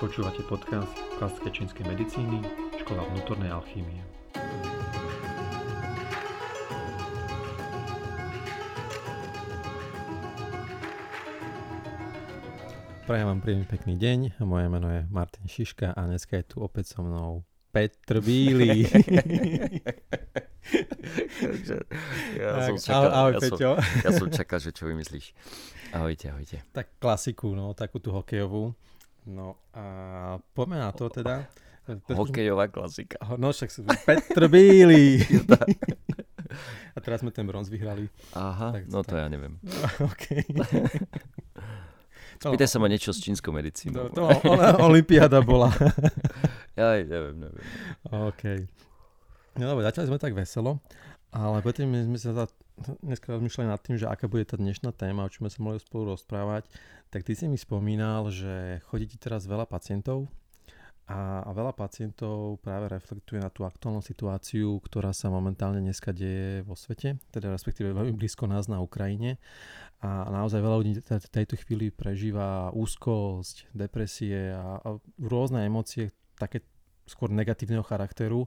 Počúvate podcast klasické čínskej medicíny, škola vnútornej alchýmie. Prajem vám príjemný pekný deň. Moje meno je Martin Šiška a dneska je tu opäť so mnou Petr Bílý. ja, Tak, som čakal, ahoj, som, ja som čakal, že čo vymyslíš. Ahojte, ahojte. Tak klasiku, no, takú tú hokejovú. No a poďme na to teda. Hokejová klasika. No však sú Petr Bílý. a teraz sme ten bronz vyhrali. Aha, Tak- no to tak. ja neviem. OK. No, Pýtaj sa ma niečo s čínskou medicínou. to, to ona, Olympiáda bola. Ja aj neviem, neviem. OK. No dobre, začali sme tak veselo, ale my sme sa dneska rozmýšľali nad tým, že aká bude tá dnešná téma, o čom sme sa mohli spolu rozprávať. Tak ty si mi spomínal, že chodí ti teraz veľa pacientov a, a veľa pacientov práve reflektuje na tú aktuálnu situáciu, ktorá sa momentálne dneska deje vo svete, teda respektíve veľmi blízko nás na Ukrajine. A naozaj veľa ľudí v tejto chvíli prežíva úzkosť, depresie a, a rôzne emócie, také skôr negatívneho charakteru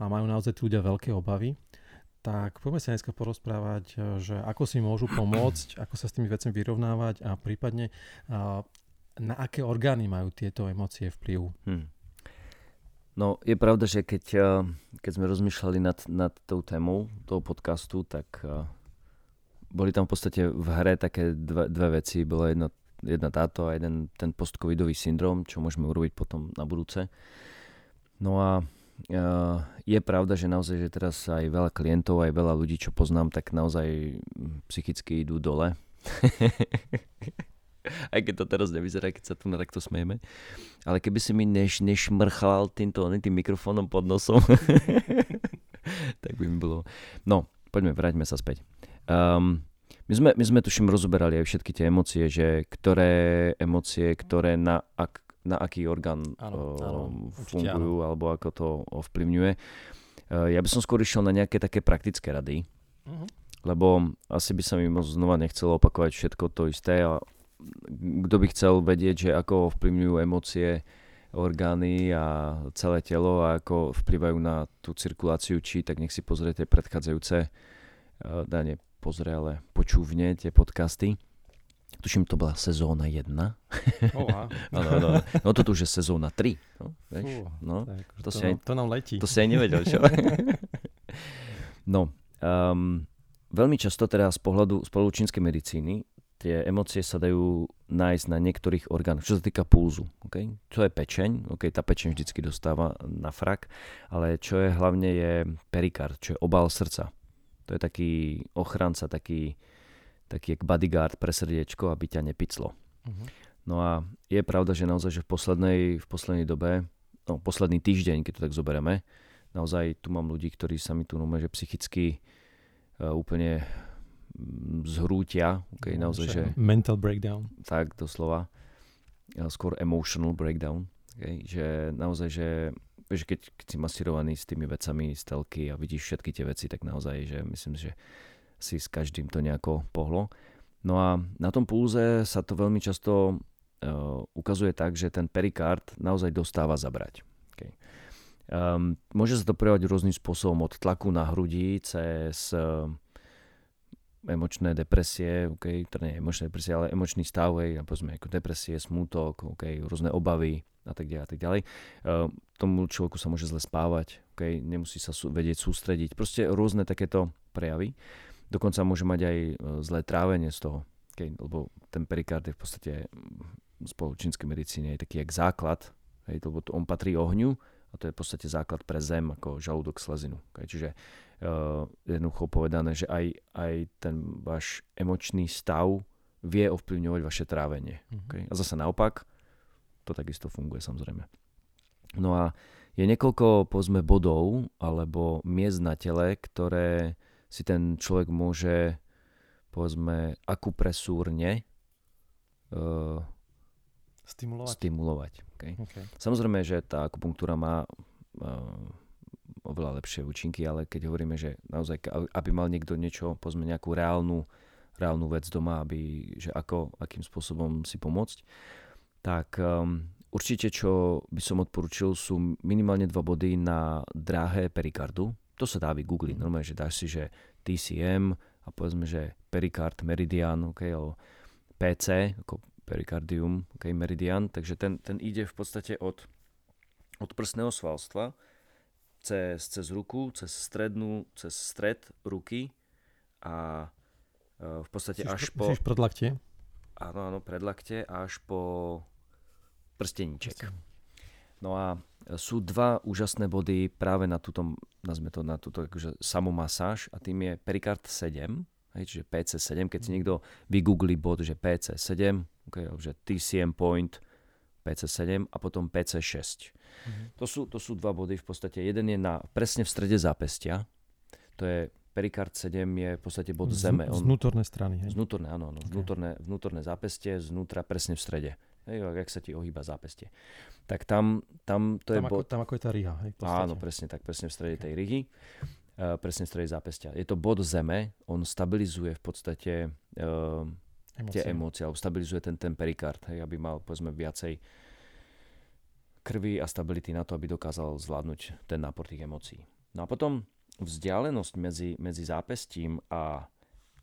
a majú naozaj tí ľudia veľké obavy. Tak poďme sa dneska porozprávať, e, že ako si môžu pomôcť, ako sa s tými vecami vyrovnávať a prípadne a, na aké orgány majú tieto emócie vplyv. Hm. No, je pravda, že keď, eh, keď sme rozmýšľali nad, nad tou témou toho podcastu, tak eh, boli tam v podstate v hre také dve, dve veci. Bola jedna, jedna táto a jeden ten postcovidový syndrom, čo môžeme urobiť potom na budúce. No a eh, je pravda, že naozaj, že teraz aj veľa klientov, aj veľa ľudí, čo poznám, tak naozaj hm, psychicky idú dole. aj keď to teraz nevyzerá, keď sa tu na takto smejeme. Ale keby si mi neš, nešmrchal týmto tým mikrofónom pod nosom, tak by mi bolo... No, poďme, vráťme sa späť. Um, my, sme, my sme tuším rozoberali aj všetky tie emócie, že ktoré emócie, ktoré na, ak, na aký orgán Áno, um, áno, fungujú, alebo ako to ovplyvňuje. Uh, ja by som skôr išiel na nejaké také praktické rady, Uh-huh. lebo asi by sa mi moc znova nechcelo opakovať všetko to isté a kto by chcel vedieť, že ako ovplyvňujú emócie, orgány a celé telo a ako vplyvajú na tú cirkuláciu či, tak nech si pozriete predchádzajúce, uh, ne pozrie, ale počúvne tie podcasty. Tuším, to bola sezóna 1. Oh, wow. No, no, no, no to tu už je sezóna 3. No, vieš? Fú, no, to to, si nám, aj- to nám letí. to si aj nevedel, čo? no, um, veľmi často teda z pohľadu, z pohľadu čínskej medicíny tie emócie sa dajú nájsť na niektorých orgánoch, čo sa týka pulzu. Okay? Čo je pečeň, okay, tá pečeň vždycky dostáva na frak, ale čo je hlavne je perikard, čo je obal srdca. To je taký ochranca, taký, taký jak bodyguard pre srdiečko, aby ťa nepiclo. Uh-huh. No a je pravda, že naozaj, že v poslednej, v poslednej dobe, no posledný týždeň, keď to tak zoberieme, naozaj tu mám ľudí, ktorí sa mi tu núme, že psychicky uh, úplne mm, zhrútia, okay, naozaj, že Mental breakdown. tak doslova, uh, skôr emotional breakdown, okay, že naozaj, že vieš, keď, keď si masírovaný s tými vecami z telky a vidíš všetky tie veci, tak naozaj, že myslím, že si s každým to nejako pohlo. No a na tom pulze sa to veľmi často uh, ukazuje tak, že ten perikard naozaj dostáva zabrať. Okay. Um, môže sa to prejavovať rôznym spôsobom od tlaku na hrudi cez uh, emočné depresie, okay, teda nie emočné depresie, ale emočný stav, hej, povedzme ako depresie, smútok, okay, rôzne obavy a tak ďalej a tak ďalej. Uh, tomu človeku sa môže zle spávať, okay, nemusí sa sú, vedieť sústrediť, proste rôzne takéto prejavy. Dokonca môže mať aj uh, zlé trávenie z toho, okay, lebo ten perikard je v podstate z čínskej medicíny je taký jak základ, hej, lebo to, on patrí ohňu a to je v podstate základ pre zem, ako žalúdok slezinu. Okay, čiže uh, jednoducho povedané, že aj, aj ten váš emočný stav vie ovplyvňovať vaše trávenie. Uh-huh. Okay? A zase naopak, to takisto funguje samozrejme. No a je niekoľko povedzme bodov alebo miest na tele, ktoré si ten človek môže povedzme akupresúrne uh, Stimulovať. stimulovať. Okay? Okay. Samozrejme, že tá akupunktúra má uh, oveľa lepšie účinky, ale keď hovoríme, že naozaj, aby mal niekto niečo, povedzme nejakú reálnu, reálnu vec doma, aby, že ako, akým spôsobom si pomôcť, tak um, určite, čo by som odporučil, sú minimálne dva body na dráhe perikardu. To sa dá vygoogliť. Normálne, že dáš si, že TCM a povedzme, že perikard, meridian, okay, alebo PC, ako perikardium, okay, meridian. Takže ten, ten ide v podstate od, od prsného svalstva cez, cez ruku, cez strednú, cez stred ruky a e, v podstate Myslíš, až po... Myslíš predlaktie? Áno, áno, predlakte až po prsteníček. No a sú dva úžasné body práve na túto, nazme to na túto akože samomasáž a tým je Pericard 7, hej, čiže PC7, keď si mhm. niekto vygoogli bod, že PC7, okay, že TCM point PC7 a potom PC6. Mm-hmm. To, sú, to sú dva body v podstate. Jeden je na, presne v strede zápestia, to je Pericard 7 je v podstate bod z, zeme. On, z vnútornej strany. Hej? Z vnútorné, áno, áno. Okay. Vnútorné, vnútorné zápestie, znútra presne v strede. Hej, jak sa ti ohýba zápestie. Tak tam, tam to tam je ako, bod... Tam ako je tá riha, hej? Áno, presne tak, presne v strede okay. tej rihy. Uh, presne v strede zápestia. Je to bod zeme, on stabilizuje v podstate uh, emócie. tie emócie, alebo stabilizuje ten, ten perikard, hej, aby mal povedzme viacej krvi a stability na to, aby dokázal zvládnuť ten nápor tých emócií. No a potom vzdialenosť medzi, medzi zápestím a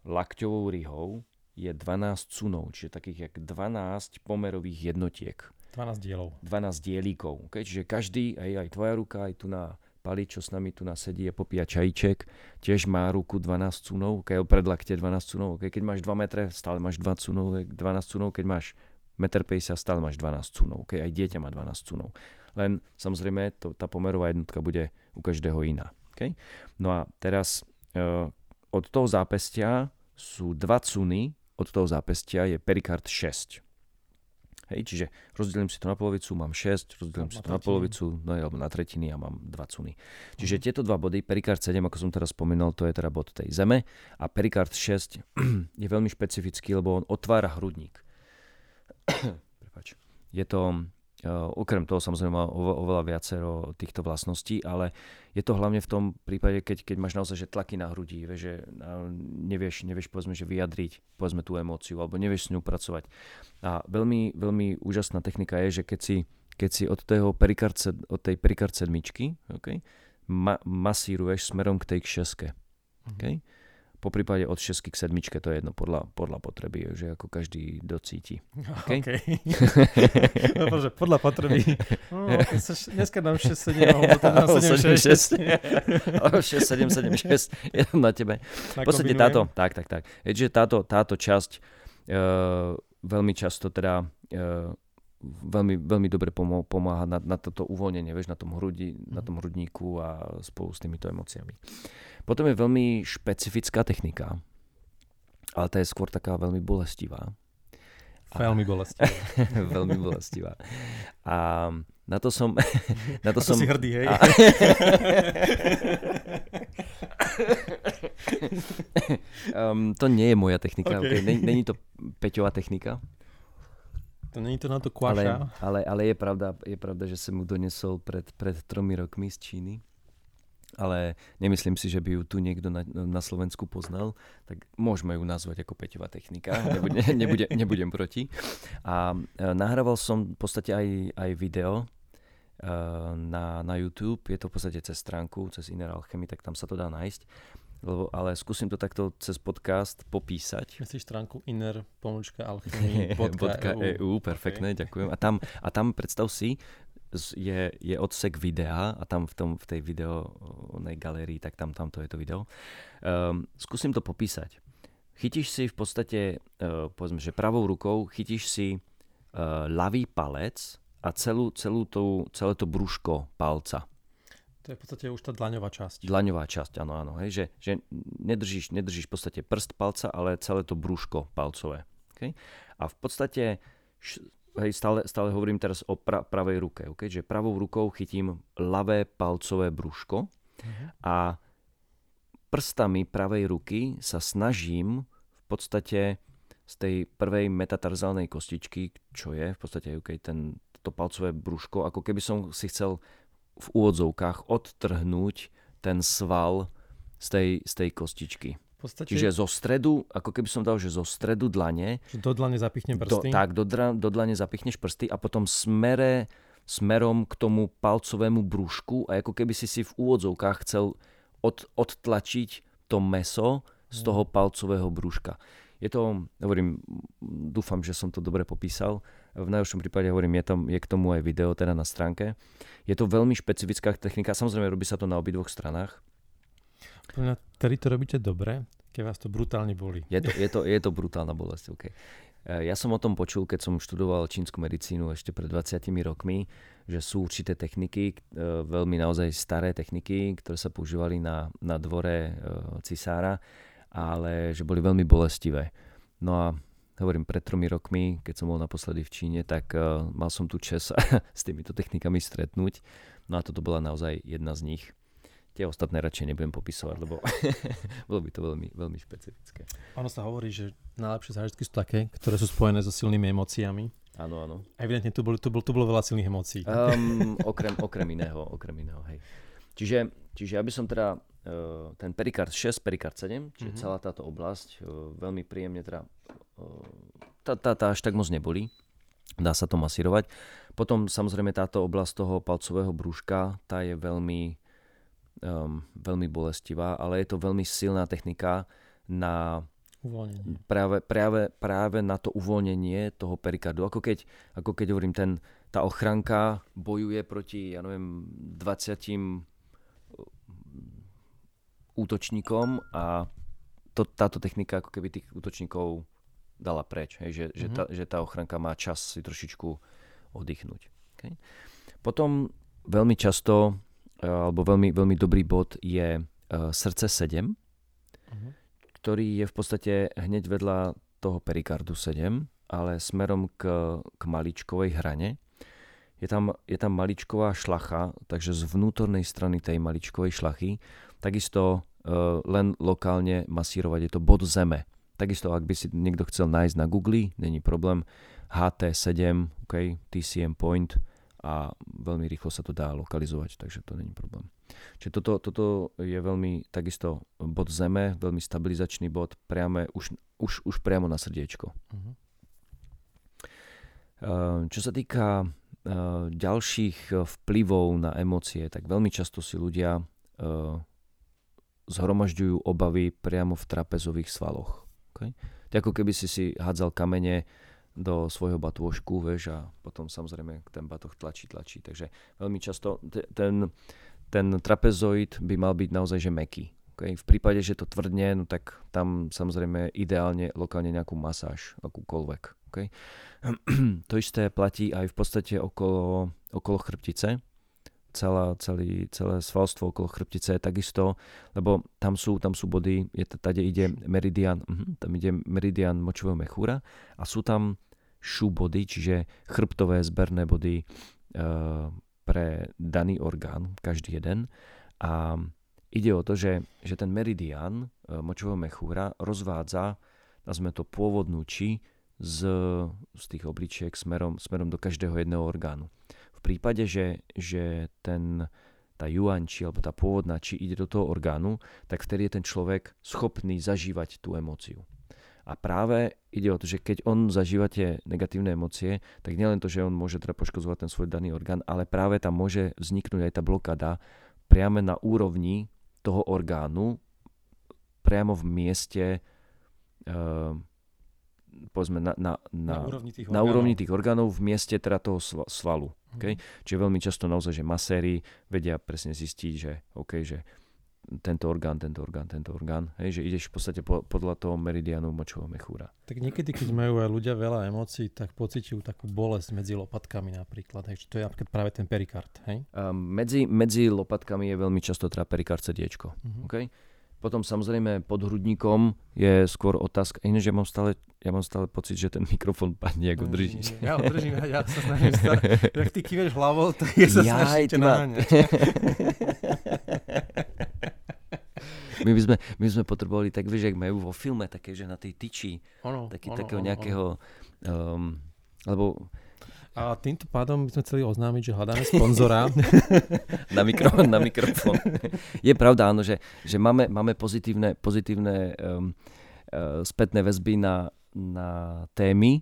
lakťovou rihou je 12 cunov, čiže takých jak 12 pomerových jednotiek. 12 dielov. 12 dielíkov. Okay? Čiže každý, aj, aj tvoja ruka, aj tu na Pali, čo s nami tu na sedí a popíja čajíček, tiež má ruku 12 cunov, keď okay? predlakte 12 cunov. Okay? Keď máš 2 metre, stále máš 2 cunov, 12 cunov, keď máš 1,50 m, stále máš 12 cunov. Okay? Aj dieťa má 12 cunov. Len samozrejme, to, tá pomerová jednotka bude u každého iná. Okay? No a teraz uh, od toho zápestia sú dva cuny, od toho zápestia je perikard 6. Hej, čiže rozdelím si to na polovicu, mám 6, rozdelím si to na polovicu, no alebo na tretiny a mám 2 cuny. Čiže uh-huh. tieto dva body, perikard 7, ako som teraz spomínal, to je teda bod tej zeme a perikard 6 je veľmi špecifický, lebo on otvára hrudník. je to okrem toho samozrejme má oveľa viacero týchto vlastností, ale je to hlavne v tom prípade, keď, keď máš naozaj že tlaky na hrudi, vieš, že nevieš, nevieš povedzme, že vyjadriť povedzme tú emóciu alebo nevieš s ňou pracovať. A veľmi, veľmi úžasná technika je, že keď si, keď si od, toho perikard, od tej perikard sedmičky okay, ma, masíruješ smerom k tej kšeske. Okay, po prípade od 6 k 7, to je jedno podľa, podľa potreby, že ako každý docíti. Okay? okay. no, bože, podľa potreby. No, dneska dám 6, 7, alebo tam 7, 6. 6, 7, 7, 6, je na tebe. V podstate táto, tak, tak, tak. Je, že táto, táto časť uh, veľmi často teda uh, veľmi, veľmi dobre pomáha na, na toto uvoľnenie, vieš, na tom, hrudi, na tom hrudníku a spolu s týmito emóciami. Potom je veľmi špecifická technika, ale tá je skôr taká veľmi bolestivá. Veľmi bolestivá. veľmi bolestivá. A na to som... Na to, to som si hrdý, hej. A... um, to nie je moja technika, okay. Okay. Není, to Peťová technika. To není to na to kvaša. Ale, ale, ale je, pravda, je pravda, že som mu donesol pred, pred tromi rokmi z Číny ale nemyslím si, že by ju tu niekto na, na Slovensku poznal, tak môžeme ju nazvať ako Peťová technika, nebude, nebude, nebudem proti. A e, nahrával som v podstate aj, aj video e, na, na YouTube, je to v podstate cez stránku, cez Inner Alchemy, tak tam sa to dá nájsť. Lebo, ale skúsim to takto cez podcast popísať. Myslíš stránku inner pomočka alchemy.eu. E perfektné, okay. ďakujem. A tam, a tam predstav si, je, je odsek videa a tam v, tom, v tej video onej galérii, tak tam, tamto je to video. Um, skúsim to popísať. Chytíš si v podstate, uh, povedzme, že pravou rukou chytíš si uh, ľavý palec a celú, celú tú, celé to brúško palca. To je v podstate už tá dlaňová časť. Dlaňová časť, áno, áno. Hej, že, že nedržíš, nedržíš v podstate prst palca, ale celé to brúško palcové. Okay? A v podstate hej, stále, stále hovorím teraz o pra, pravej ruke, okay? že pravou rukou chytím ľavé palcové brúško uh-huh. a prstami pravej ruky sa snažím v podstate z tej prvej metatarzálnej kostičky, čo je v podstate okay, ten, to palcové brúško, ako keby som si chcel v úvodzovkách odtrhnúť ten sval z tej, z tej kostičky. V podstate... Čiže zo stredu, ako keby som dal, že zo stredu dlane. Že do dlane zapichnem prsty. Do, tak, do, dra, do dlane zapichneš prsty a potom smere, smerom k tomu palcovému brúšku a ako keby si si v úvodzovkách chcel od, odtlačiť to meso z toho mhm. palcového brúška. Je to, hovorím, dúfam, že som to dobre popísal. V najhoršom prípade hovorím, je, tam, je k tomu aj video teda na stránke. Je to veľmi špecifická technika, samozrejme robí sa to na obidvoch stranách. Podľa ktorý to robíte dobre, keď vás to brutálne boli. Je to, je to, je to brutálna bolesť, okay. E, ja som o tom počul, keď som študoval čínsku medicínu ešte pred 20 rokmi, že sú určité techniky, e, veľmi naozaj staré techniky, ktoré sa používali na, na dvore e, cisára, ale že boli veľmi bolestivé. No a hovorím, pred tromi rokmi, keď som bol naposledy v Číne, tak uh, mal som tu čas s týmito technikami stretnúť. No a toto bola naozaj jedna z nich. Tie ostatné radšej nebudem popisovať, lebo bolo by to veľmi, veľmi špecifické. Ono sa hovorí, že najlepšie zážitky sú také, ktoré sú spojené so silnými emóciami. Áno, áno. Evidentne tu, bolo, tu, bolo, tu bolo veľa silných emócií. Um, okrem, okrem iného, okrem iného, hej. Čiže, čiže aby som teda uh, ten perikard 6, perikard 7, čiže mm-hmm. celá táto oblasť uh, veľmi príjemne teda tá, tá, tá až tak moc neboli. Dá sa to masírovať. Potom samozrejme táto oblasť toho palcového brúška, tá je veľmi, um, veľmi bolestivá, ale je to veľmi silná technika na uvoľnenie. Práve, práve, práve na to uvoľnenie toho perikardu. Ako keď, ako keď hovorím, ten, tá ochranka bojuje proti, ja neviem, 20 útočníkom a to, táto technika ako keby tých útočníkov dala preč, hej, že, mm-hmm. že, tá, mhm. že tá ochranka má čas si trošičku oddychnúť. Okay. Potom veľmi často, eh, alebo veľmi, veľmi dobrý bod je uh, srdce 7, mm-hmm. ktorý je v podstate hneď vedľa toho perikardu 7, ale smerom k, k maličkovej hrane. Je tam, je tam maličková šlacha, takže z vnútornej strany tej maličkovej šlachy takisto uh, len lokálne masírovať. Je to bod zeme. Takisto, ak by si niekto chcel nájsť na Google, není problém, HT7, OK, TCM point a veľmi rýchlo sa to dá lokalizovať, takže to není problém. Čiže toto, toto je veľmi takisto bod zeme, veľmi stabilizačný bod, priame, už, už, už priamo na srdiečko. Uh-huh. Čo sa týka ďalších vplyvov na emócie, tak veľmi často si ľudia zhromažďujú obavy priamo v trapezových svaloch. Okay? To ako keby si si hádzal kamene do svojho batôžku, vieš, a potom samozrejme ten batoh tlačí, tlačí. Takže veľmi často ten, ten trapezoid by mal byť naozaj že meký. Okay? V prípade, že to tvrdne, no tak tam samozrejme ideálne lokálne nejakú masáž, akúkoľvek. Okay? to isté platí aj v podstate okolo, okolo chrbtice, celá, celý, celé svalstvo okolo chrbtice je takisto, lebo tam sú, tam sú body, je, tady ide meridian, uh, tam ide meridian močového mechúra a sú tam šúbody, čiže chrbtové zberné body uh, pre daný orgán, každý jeden. A ide o to, že, že ten meridian uh, močového mechúra rozvádza, nazme to pôvodnú či z, z tých obličiek smerom, smerom do každého jedného orgánu prípade, že, že ten, tá yuan či alebo tá pôvodná či ide do toho orgánu, tak vtedy je ten človek schopný zažívať tú emóciu. A práve ide o to, že keď on zažíva tie negatívne emócie, tak nielen to, že on môže teda poškozovať ten svoj daný orgán, ale práve tam môže vzniknúť aj tá blokáda priame na úrovni toho orgánu, priamo v mieste uh, povedzme na, na, na, na, úrovni, tých na úrovni tých orgánov v mieste teda toho svalu. Okay? Mm. Čiže veľmi často naozaj, že maséri vedia presne zistiť, že, okay, že tento orgán, tento orgán, tento orgán. Hej, že ideš v podstate po, podľa toho meridianu močového mechúra. Tak niekedy, keď majú aj ľudia veľa emócií, tak pociťujú takú bolesť medzi lopatkami napríklad. Hej, to je napríklad práve ten perikard. Hej? Um, medzi, medzi lopatkami je veľmi často teda perikard sediečko. Mm-hmm. Okay? Potom samozrejme pod hrudníkom je skôr otázka, ináč ja mám stále, ja mám stále pocit, že ten mikrofón padne, ako držíš. Ja ho držím, ja, sa snažím stále, ak ty kýveš hlavou, tak ja sa snažím naháňať. my by sme, my by sme potrebovali tak, vieš, ak majú vo filme také, že na tej tyči, ono, taký, ono, takého ono, nejakého, ono. Um, lebo A týmto pádom by sme chceli oznámiť, že hľadáme sponzora. na, mikro, na mikrofón. Je pravda, áno, že, že máme, máme pozitívne, pozitívne um, uh, spätné väzby na, na témy,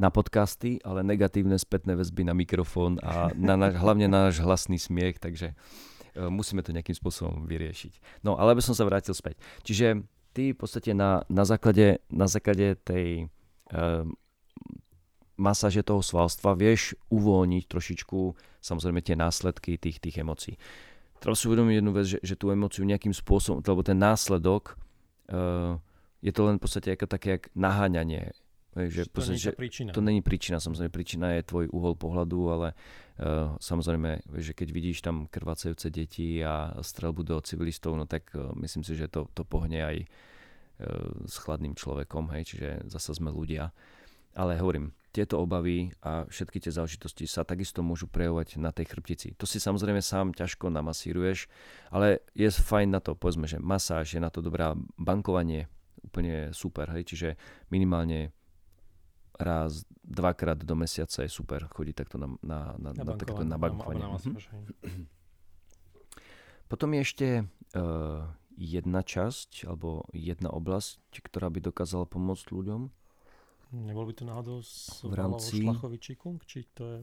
na podcasty, ale negatívne spätné väzby na mikrofón a na naš, hlavne na náš hlasný smiech, takže uh, musíme to nejakým spôsobom vyriešiť. No, ale by som sa vrátil späť. Čiže ty v podstate na, na, základe, na základe tej um, masáže toho svalstva vieš uvoľniť trošičku samozrejme tie následky tých, tých emócií. Treba si uvedomiť jednu vec, že, že tú emóciu nejakým spôsobom, lebo ten následok uh, je to len v podstate ako také jak naháňanie. Že, to, podstate, že príčina. to není príčina, samozrejme príčina je tvoj uhol pohľadu, ale uh, samozrejme, že keď vidíš tam krvácajúce deti a strelbu do civilistov, no tak uh, myslím si, že to, to pohne aj uh, s chladným človekom, hej, čiže zasa sme ľudia. Ale hovorím, tieto obavy a všetky tie záležitosti sa takisto môžu prejavovať na tej chrbtici. To si samozrejme sám ťažko namasíruješ, ale je fajn na to, povedzme, že masáž je na to dobrá, bankovanie úplne super, hej, čiže minimálne raz, dvakrát do mesiaca je super chodiť takto na, na, na, na, takto na bankovanie. Na, na masáž, Potom je ešte uh, jedna časť alebo jedna oblasť, ktorá by dokázala pomôcť ľuďom Nebol by to náhodou v rámci... Šlachovičíku? Či to je...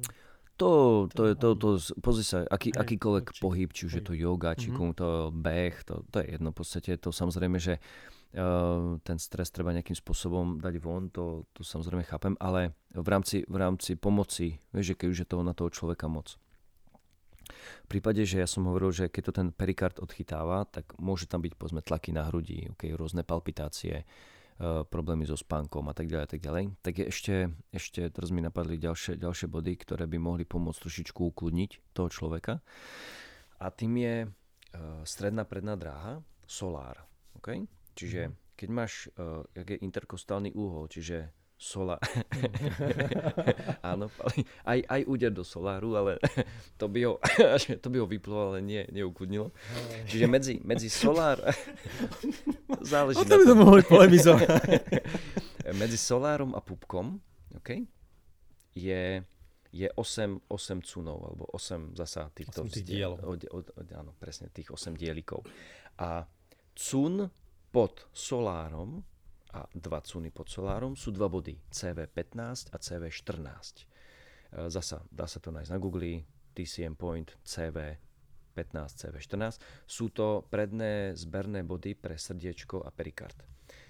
To, to, je, to, to, pozri sa, aký, Hej, akýkoľvek či, pohyb, či už je to yoga, či mm-hmm. to beh, to, to je jedno v podstate. To samozrejme, že uh, ten stres treba nejakým spôsobom dať von, to, to samozrejme chápem, ale v rámci, v rámci pomoci, vieš, že keď už je toho na toho človeka moc. V prípade, že ja som hovoril, že keď to ten perikard odchytáva, tak môže tam byť povedzme tlaky na hrudi, okay, rôzne palpitácie, problémy so spánkom a tak ďalej a tak ďalej. Tak je ešte, ešte teraz mi napadli ďalšie, ďalšie body, ktoré by mohli pomôcť trošičku ukludniť toho človeka. A tým je uh, stredná predná dráha, solár. Okay? Čiže mhm. keď máš, uh, jak je interkostálny úhol, čiže sola. Áno, aj, aj úder do soláru, ale to by ho, to by ho vyplo, ale nie, neukludnilo. Čiže medzi, medzi solár... záleží na to. by to mohli polemizovať. medzi solárom a pupkom okay, je, je 8, 8 cunov, alebo 8 zasa týchto 8 tých dielov. Od, od, od, áno, presne, tých 8 dielikov. A cun pod solárom a dva cuny pod solárom sú dva body CV15 a CV14. E, zasa dá sa to nájsť na Google, TCM Point CV15, CV14. Sú to predné zberné body pre srdiečko a perikard.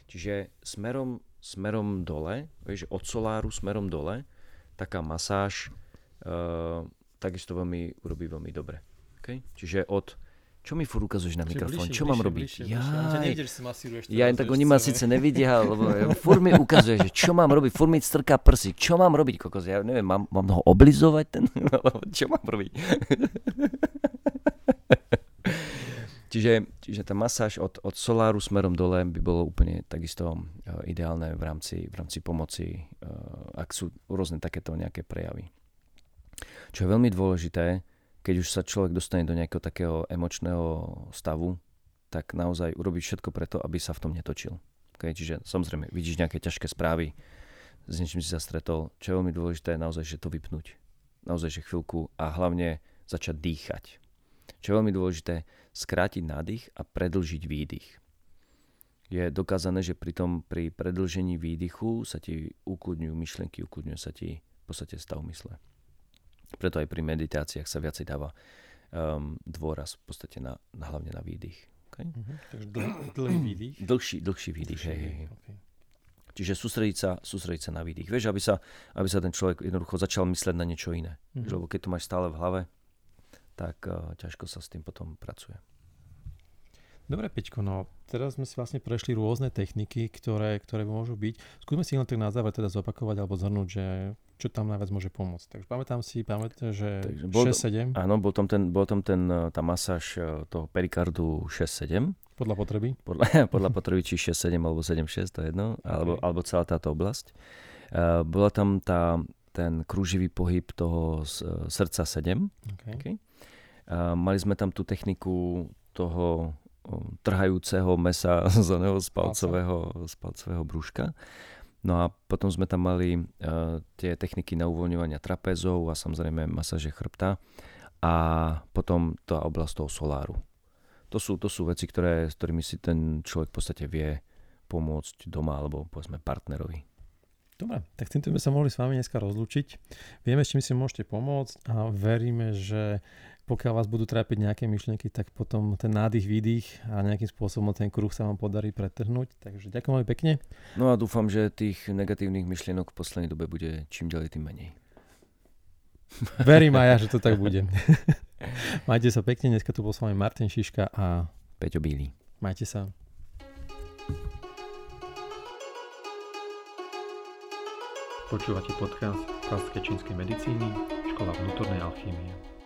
Čiže smerom, smerom dole, vieš, od soláru smerom dole, taká masáž uh, takisto veľmi urobí veľmi dobre. Okay? Čiže od čo mi furt ukazuješ na mikrofón? Čo mám robiť? ja, ja, tak oni ma síce nevidia, lebo furt mi ukazuje, že čo mám robiť, furt mi strká prsy, čo mám robiť, kokos, ja neviem, mám, mám ho oblizovať ten, čo mám robiť? čiže, čiže tá masáž od, od soláru smerom dole by bolo úplne takisto uh, ideálne v rámci, v rámci pomoci, uh, ak sú rôzne takéto nejaké prejavy. Čo je veľmi dôležité, keď už sa človek dostane do nejakého takého emočného stavu, tak naozaj urobiť všetko preto, aby sa v tom netočil. Okay? Čiže samozrejme, vidíš nejaké ťažké správy, s niečím si sa stretol, čo je veľmi dôležité je naozaj, že to vypnúť. Naozaj, že chvíľku a hlavne začať dýchať. Čo je veľmi dôležité, skrátiť nádych a predlžiť výdych. Je dokázané, že pri tom pri predlžení výdychu sa ti ukludňujú myšlienky, ukludňuje sa ti v podstate stav mysle. Preto aj pri meditáciách sa viacej dáva um, dôraz v podstate na, na hlavne na výdych. Okay? Uh-huh. Takže dl- dlhý výdych? Dlhší, dlhší výdych, dlhší, hej, hej. Okay. Čiže sústrediť sa, sústrediť sa na výdych. Vieš, aby sa, aby sa ten človek jednoducho začal mysleť na niečo iné. Uh-huh. Lebo keď to máš stále v hlave, tak uh, ťažko sa s tým potom pracuje. Dobre, Peťko, no teraz sme si vlastne prešli rôzne techniky, ktoré, ktoré môžu byť. Skúsme si len tak na záver teda zopakovať alebo zhrnúť, že čo tam najviac môže pomôcť. Takže pamätám si, pamätám, že 6-7. Áno, bol tam, ten, bol tam ten, eh, tá masáž eh, toho perikardu 6-7. Podľa potreby? Podľa, podľa potreby, či 6-7 alebo 7-6, to je jedno, okay. alebo, alebo celá táto oblasť. Uh, bola tam tá, ten krúživý pohyb toho srdca 7. Okay. Okay. Uh, mali sme tam tú techniku toho trhajúceho mesa z oného z palcového, z palcového brúška. No a potom sme tam mali uh, tie techniky na uvoľňovania trapezov a samozrejme masáže chrbta a potom tá oblasť toho soláru. To sú, to sú veci, ktoré, s ktorými si ten človek v podstate vie pomôcť doma alebo povedzme partnerovi. Dobre, tak týmto sme sa mohli s vami dneska rozlúčiť. Vieme, s čím si môžete pomôcť a veríme, že pokiaľ vás budú trápiť nejaké myšlienky, tak potom ten nádych, výdych a nejakým spôsobom ten kruh sa vám podarí pretrhnúť. Takže ďakujem veľmi pekne. No a dúfam, že tých negatívnych myšlienok v poslednej dobe bude čím ďalej tým menej. Verím aj ja, že to tak bude. Majte sa pekne, dneska tu bol s vami Martin Šiška a Peťo Bílý. Majte sa. Počúvate podcast Klasické čínskej medicíny, škola vnútornej alchýmie.